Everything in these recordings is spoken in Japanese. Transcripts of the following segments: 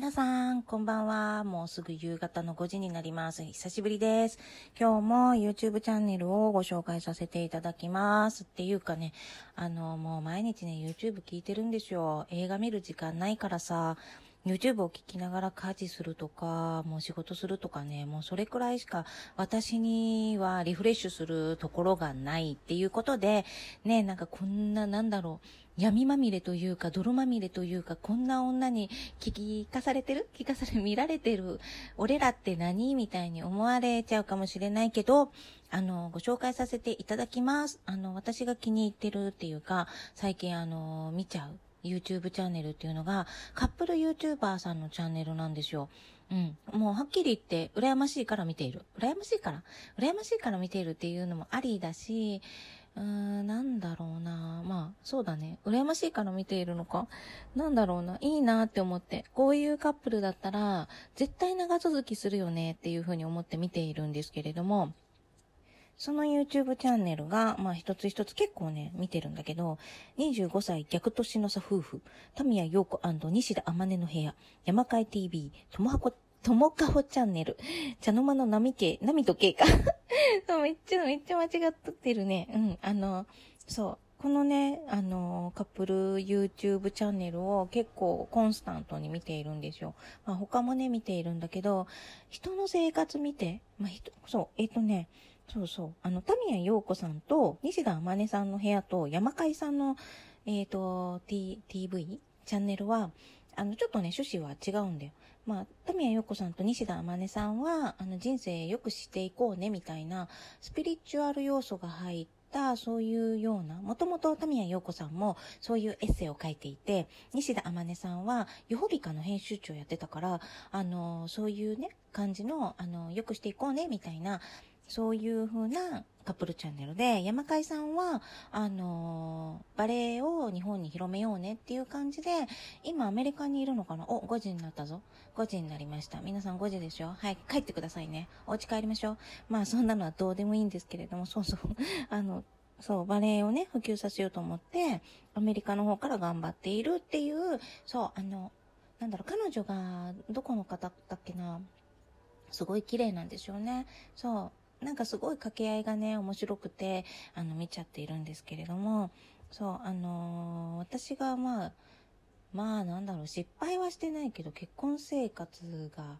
皆さん、こんばんは。もうすぐ夕方の5時になります。久しぶりです。今日も YouTube チャンネルをご紹介させていただきます。っていうかね、あの、もう毎日ね、YouTube 聞いてるんですよ。映画見る時間ないからさ、YouTube を聞きながら家事するとか、もう仕事するとかね、もうそれくらいしか私にはリフレッシュするところがないっていうことで、ね、なんかこんな、なんだろう、闇まみれというか、泥まみれというか、こんな女に聞かされてる？聞かされ、見られてる？俺らって何？みたいに思われちゃうかもしれないけど、あの、ご紹介させていただきます。あの、私が気に入ってるっていうか、最近あの、見ちゃう。YouTube チャンネルっていうのが、カップル YouTuber さんのチャンネルなんですよ。うん。もうはっきり言って、羨ましいから見ている。羨ましいから羨ましいから見ているっていうのもありだし、うーん、なんだろうな。まあ、そうだね。羨ましいから見ているのか？なんだろうな。いいなって思って。こういうカップルだったら、絶対長続きするよねっていうふうに思って見ているんですけれども、その YouTube チャンネルが、まあ一つ一つ結構ね、見てるんだけど、25歳逆年の差夫婦、タミヤ陽子西田天音の部屋、山海 TV、ともはこ、ともかほチャンネル、茶の間の波系、波と系か。めっちゃ、めっちゃ間違ってるね。うん、あの、そう。このね、あの、カップル YouTube チャンネルを結構コンスタントに見ているんですよ。まあ他もね、見ているんだけど、人の生活見て、まあ人、そう、えっ、とね、そうそう。あの、タミヤ陽子さんと、西田天音さんの部屋と、山海さんの、えっ、と、T、TV? チャンネルは、あの、ちょっとね、趣旨は違うんだよ。まあ、タミヤ陽子さんと西田天音さんは、あの、人生良くしていこうね、みたいな、スピリチュアル要素が入った、そういうような、もともとタミヤ陽子さんもそういうエッセイを書いていて、西田天音さんは、ヨホビカの編集長やってたから、あの、そういうね、感じの、あの、良くしていこうね、みたいな、そういう風なカップルチャンネルで、山海さんは、あのーバレエを日本に広めようねっていう感じで、今アメリカにいるのかな？お、5時になったぞ。5時になりました。皆さん5時でしょ？はい、帰ってくださいね。お家帰りましょう。まあそんなのはどうでもいいんですけれども、そうそう。あの、そう、バレエをね、普及させようと思って、アメリカの方から頑張っているっていう、そう、あの、なんだろう、彼女が、どこの方だっけな、すごい綺麗なんですよね。そう。なんかすごい掛け合いがね、面白くて、あの、見ちゃっているんですけれども、そう、あのー私がまあ、まあなんだろう、失敗はしてないけど、結婚生活が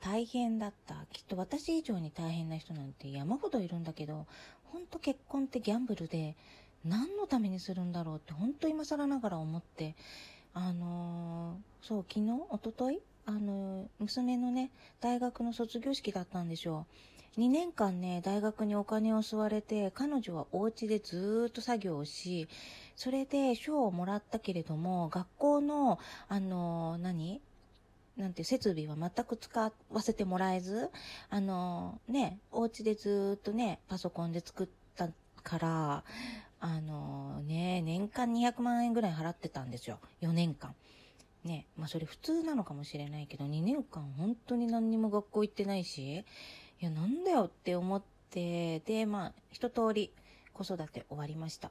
大変だった。きっと私以上に大変な人なんて山ほどいるんだけど、ほんと結婚ってギャンブルで、何のためにするんだろうって、ほんと今更ながら思って、あのーそう、昨日、一昨日あの娘のね、大学の卒業式だったんですよ。2年間ね、大学にお金を吸われて、彼女はお家でずっと作業をし、それで賞をもらったけれども、学校の、あの何？なんて設備は全く使わせてもらえず、あのね、お家でずっとね、パソコンで作ったから、あのね、年間200万円ぐらい払ってたんですよ。4年間。ね、まあそれ普通なのかもしれないけど、2年間本当に何にも学校行ってないし、いや、なんだよって思って、で、まあ、一通り子育て終わりました。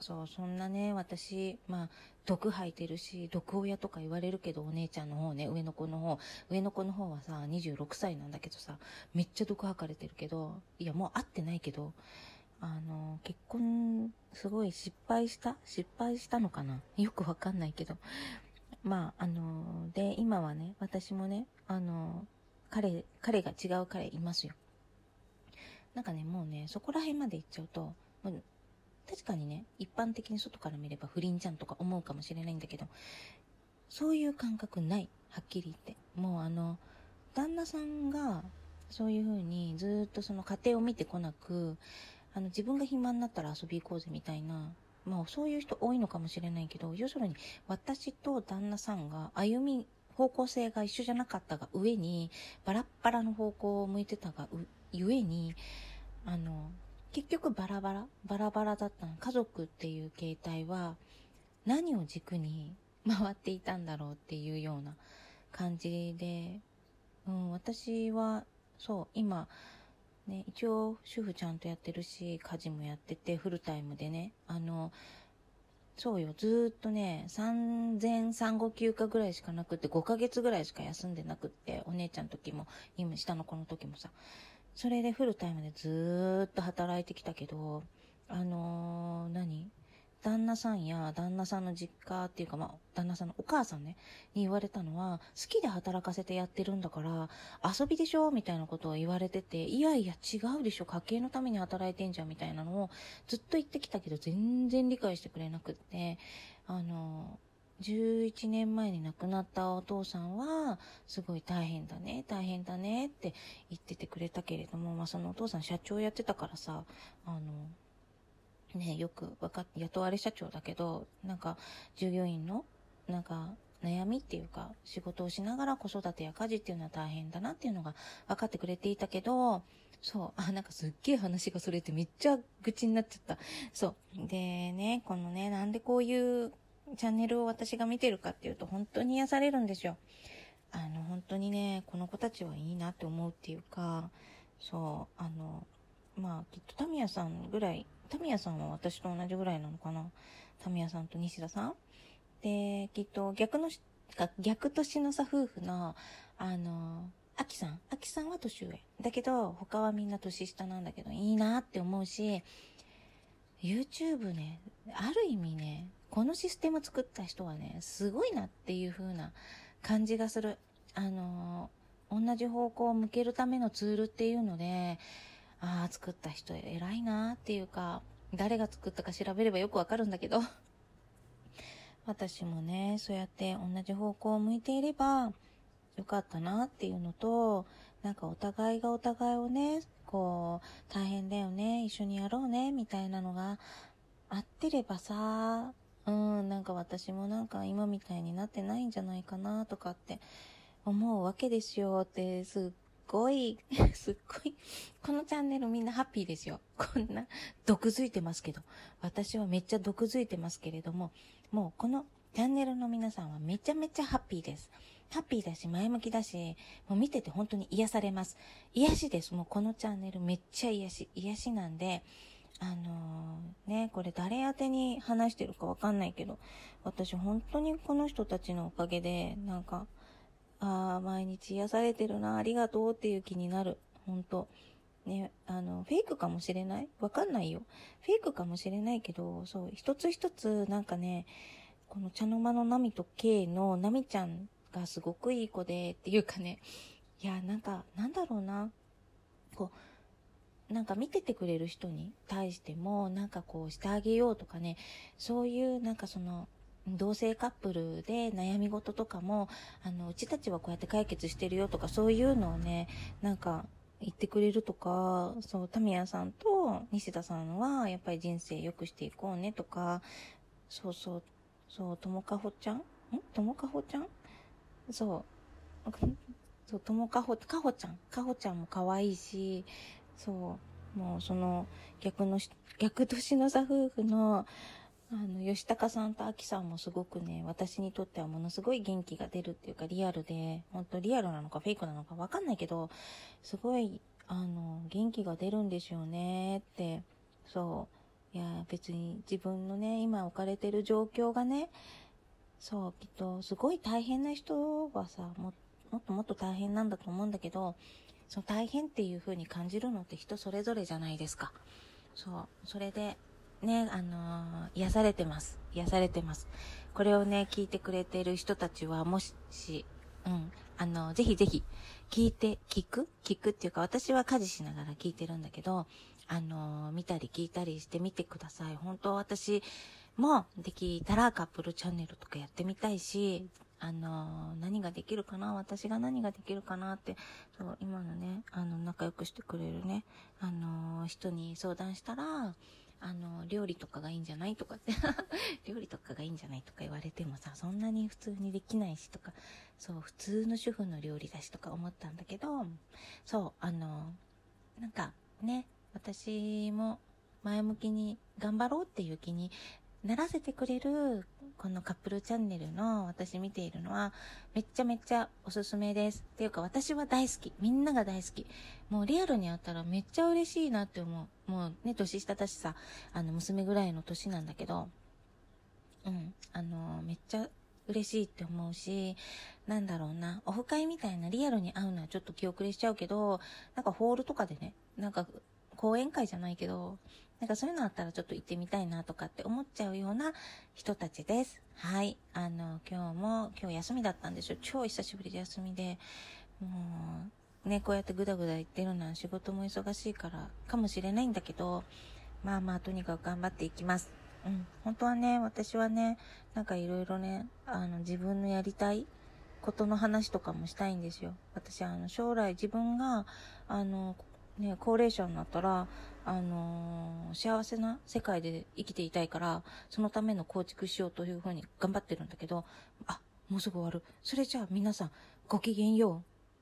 そう、そんなね、私、まあ、毒吐いてるし、毒親とか言われるけど、お姉ちゃんの方ね、上の子の方、上の子の方はさ、26歳なんだけどさ、めっちゃ毒吐かれてるけど、いや、もう会ってないけど、あの、結婚、すごい失敗した？失敗したのかな？よくわかんないけど。まあ、あの、で、今はね、私もね、あの、彼、彼が違う彼いますよ。なんかね、もうね、そこら辺まで行っちゃうと、もう確かにね、一般的に外から見れば不倫じゃんとか思うかもしれないんだけど、そういう感覚ない。はっきり言って。もうあの、旦那さんが、そういう風にずっとその家庭を見てこなく、あの、自分が暇になったら遊び行こうぜみたいな、まあそういう人多いのかもしれないけど、要するに私と旦那さんが歩み、方向性が一緒じゃなかったが上に、バラッバラの方向を向いてたがゆえに、あの、結局バラバラバラバラだったの。家族っていう形態は何を軸に回っていたんだろうっていうような感じで、うん、私は、そう、今、ね、一応主婦ちゃんとやってるし、家事もやってて、フルタイムでね、あの、そうよ、ずっとね、産前産後休暇ぐらいしかなくって、5ヶ月ぐらいしか休んでなくって、お姉ちゃんの時も、今、下の子の時もさ。それでフルタイムでずっと働いてきたけど、あのー、何？旦那さんや旦那さんの実家っていうか、まあ、旦那さんのお母さんね、に言われたのは、好きで働かせてやってるんだから、遊びでしょみたいなことを言われてて、いやいや違うでしょ家計のために働いてんじゃんみたいなのをずっと言ってきたけど、全然理解してくれなくって、あの、11年前に亡くなったお父さんは、すごい大変だね、大変だねって言っててくれたけれども、まあそのお父さん社長やってたからさ、あの、ね、よくわかって、雇われ社長だけど、なんか、従業員の、なんか、悩みっていうか、仕事をしながら子育てや家事っていうのは大変だなっていうのが分かってくれていたけど、そう、あ、なんかすっげえ話がそれてめっちゃ愚痴になっちゃった。そう。でね、このね、なんでこういうチャンネルを私が見てるかっていうと、本当に癒されるんですよ。あの、本当にね、この子たちはいいなって思うっていうか、そう、あの、まあ、きっとタミヤさんぐらいタミヤさんは私と同じぐらいなのかな？タミヤさんと西田さん？で、きっと逆の、逆年のさ、夫婦の、あの、アキさん？アキさんは年上。だけど、他はみんな年下なんだけど、いいなって思うし、YouTube ね、ある意味ね、このシステム作った人はね、すごいなっていう風な感じがする。あの、同じ方向を向けるためのツールっていうので、ああ、作った人偉いなーっていうか、誰が作ったか調べればよくわかるんだけど、私もね、そうやって同じ方向を向いていればよかったなっていうのと、なんかお互いがお互いをね、こう、大変だよね、一緒にやろうね、みたいなのがあってればさ、うん、なんか私もなんか今みたいになってないんじゃないかなとかって思うわけですよ。ってすっごい、すっごい、このチャンネルみんなハッピーですよ。こんな、毒づいてますけど。私はめっちゃ毒づいてますけれども、もうこのチャンネルの皆さんはめちゃめちゃハッピーです。ハッピーだし、前向きだし、もう見てて本当に癒されます。癒しです。もうこのチャンネルめっちゃ癒し、癒しなんで、あのー、ね、これ誰宛てに話してるかわかんないけど、私本当にこの人たちのおかげで、なんか、ああ、毎日癒されてるな、ありがとうっていう気になる。ほんと。ね、あの、フェイクかもしれない？わかんないよ。フェイクかもしれないけど、そう、一つ一つ、なんかね、この茶の間のナミと K のナミちゃんがすごくいい子で、っていうかね、いや、なんか、なんだろうな。こう、なんか見ててくれる人に対しても、なんかこうしてあげようとかね、そういうなんかその、同性カップルで悩み事とかも、あの、うちたちはこうやって解決してるよとか、そういうのをね、なんか、言ってくれるとか、そう、タミヤさんと西田さんは、やっぱり人生良くしていこうねとか、そうそう、そう、ともかほちゃん？ん？ともかほちゃん？そう。そう、ともかほ、かほちゃん？かほちゃんも可愛いし、そう、もうその、逆の、逆年のさ夫婦の、あの、吉高さんと秋さんもすごくね、私にとってはものすごい元気が出るっていうかリアルで、本当リアルなのかフェイクなのかわかんないけど、すごい、あの、元気が出るんですよねって、そう。いや、別に自分のね、今置かれてる状況がね、そう、きっとすごい大変な人はさ、ももっともっと大変なんだと思うんだけど、その大変っていう風に感じるのって人それぞれじゃないですか。そう。それで、ね、あのー、癒されてます。癒されてます。これをね、聞いてくれてる人たちは、もし、うん、あのー、ぜひぜひ、聞いて、聞く？聞くっていうか、私は家事しながら聞いてるんだけど、あのー、見たり聞いたりしてみてください。本当私も、できたらカップルチャンネルとかやってみたいし、あの何ができるかな？私が何ができるかなって、そう、今のね、あの、仲良くしてくれるね、あの人に相談したら、あの、料理とかがいいんじゃないとかって。料理とかがいいんじゃないとか言われてもさ、そんなに普通にできないしとか、そう、普通の主婦の料理だしとか思ったんだけど、そう、あの、なんかね、私も前向きに頑張ろうっていう気にならせてくれる、このカップルチャンネルの私見ているのは、めっちゃめっちゃおすすめです。っていうか私は大好き。みんなが大好き。もうリアルに会ったらめっちゃ嬉しいなって思う。もうね、年下だしさ、あの、娘ぐらいの年なんだけど、うん。あの、めっちゃ嬉しいって思うし、なんだろうな、オフ会みたいなリアルに会うのはちょっと気遅れしちゃうけど、なんかホールとかでね、なんか講演会じゃないけど、なんかそういうのあったらちょっと行ってみたいなとかって思っちゃうような人たちです。はい。あの、今日も、今日休みだったんですよ。超久しぶりで休みで、もう、ね、こうやってぐだぐだ言ってるのは仕事も忙しいからかもしれないんだけど、まあまあとにかく頑張っていきます。うん。本当はね、私はね、なんかいろいろね、あの、自分のやりたいことの話とかもしたいんですよ。私、あの、将来自分が、あの、ね、高齢者になったら、あのー幸せな世界で生きていたいから、そのための構築しようというふうに頑張ってるんだけど、あ、もうすぐ終わる。それじゃあ皆さん、ごきげんよう。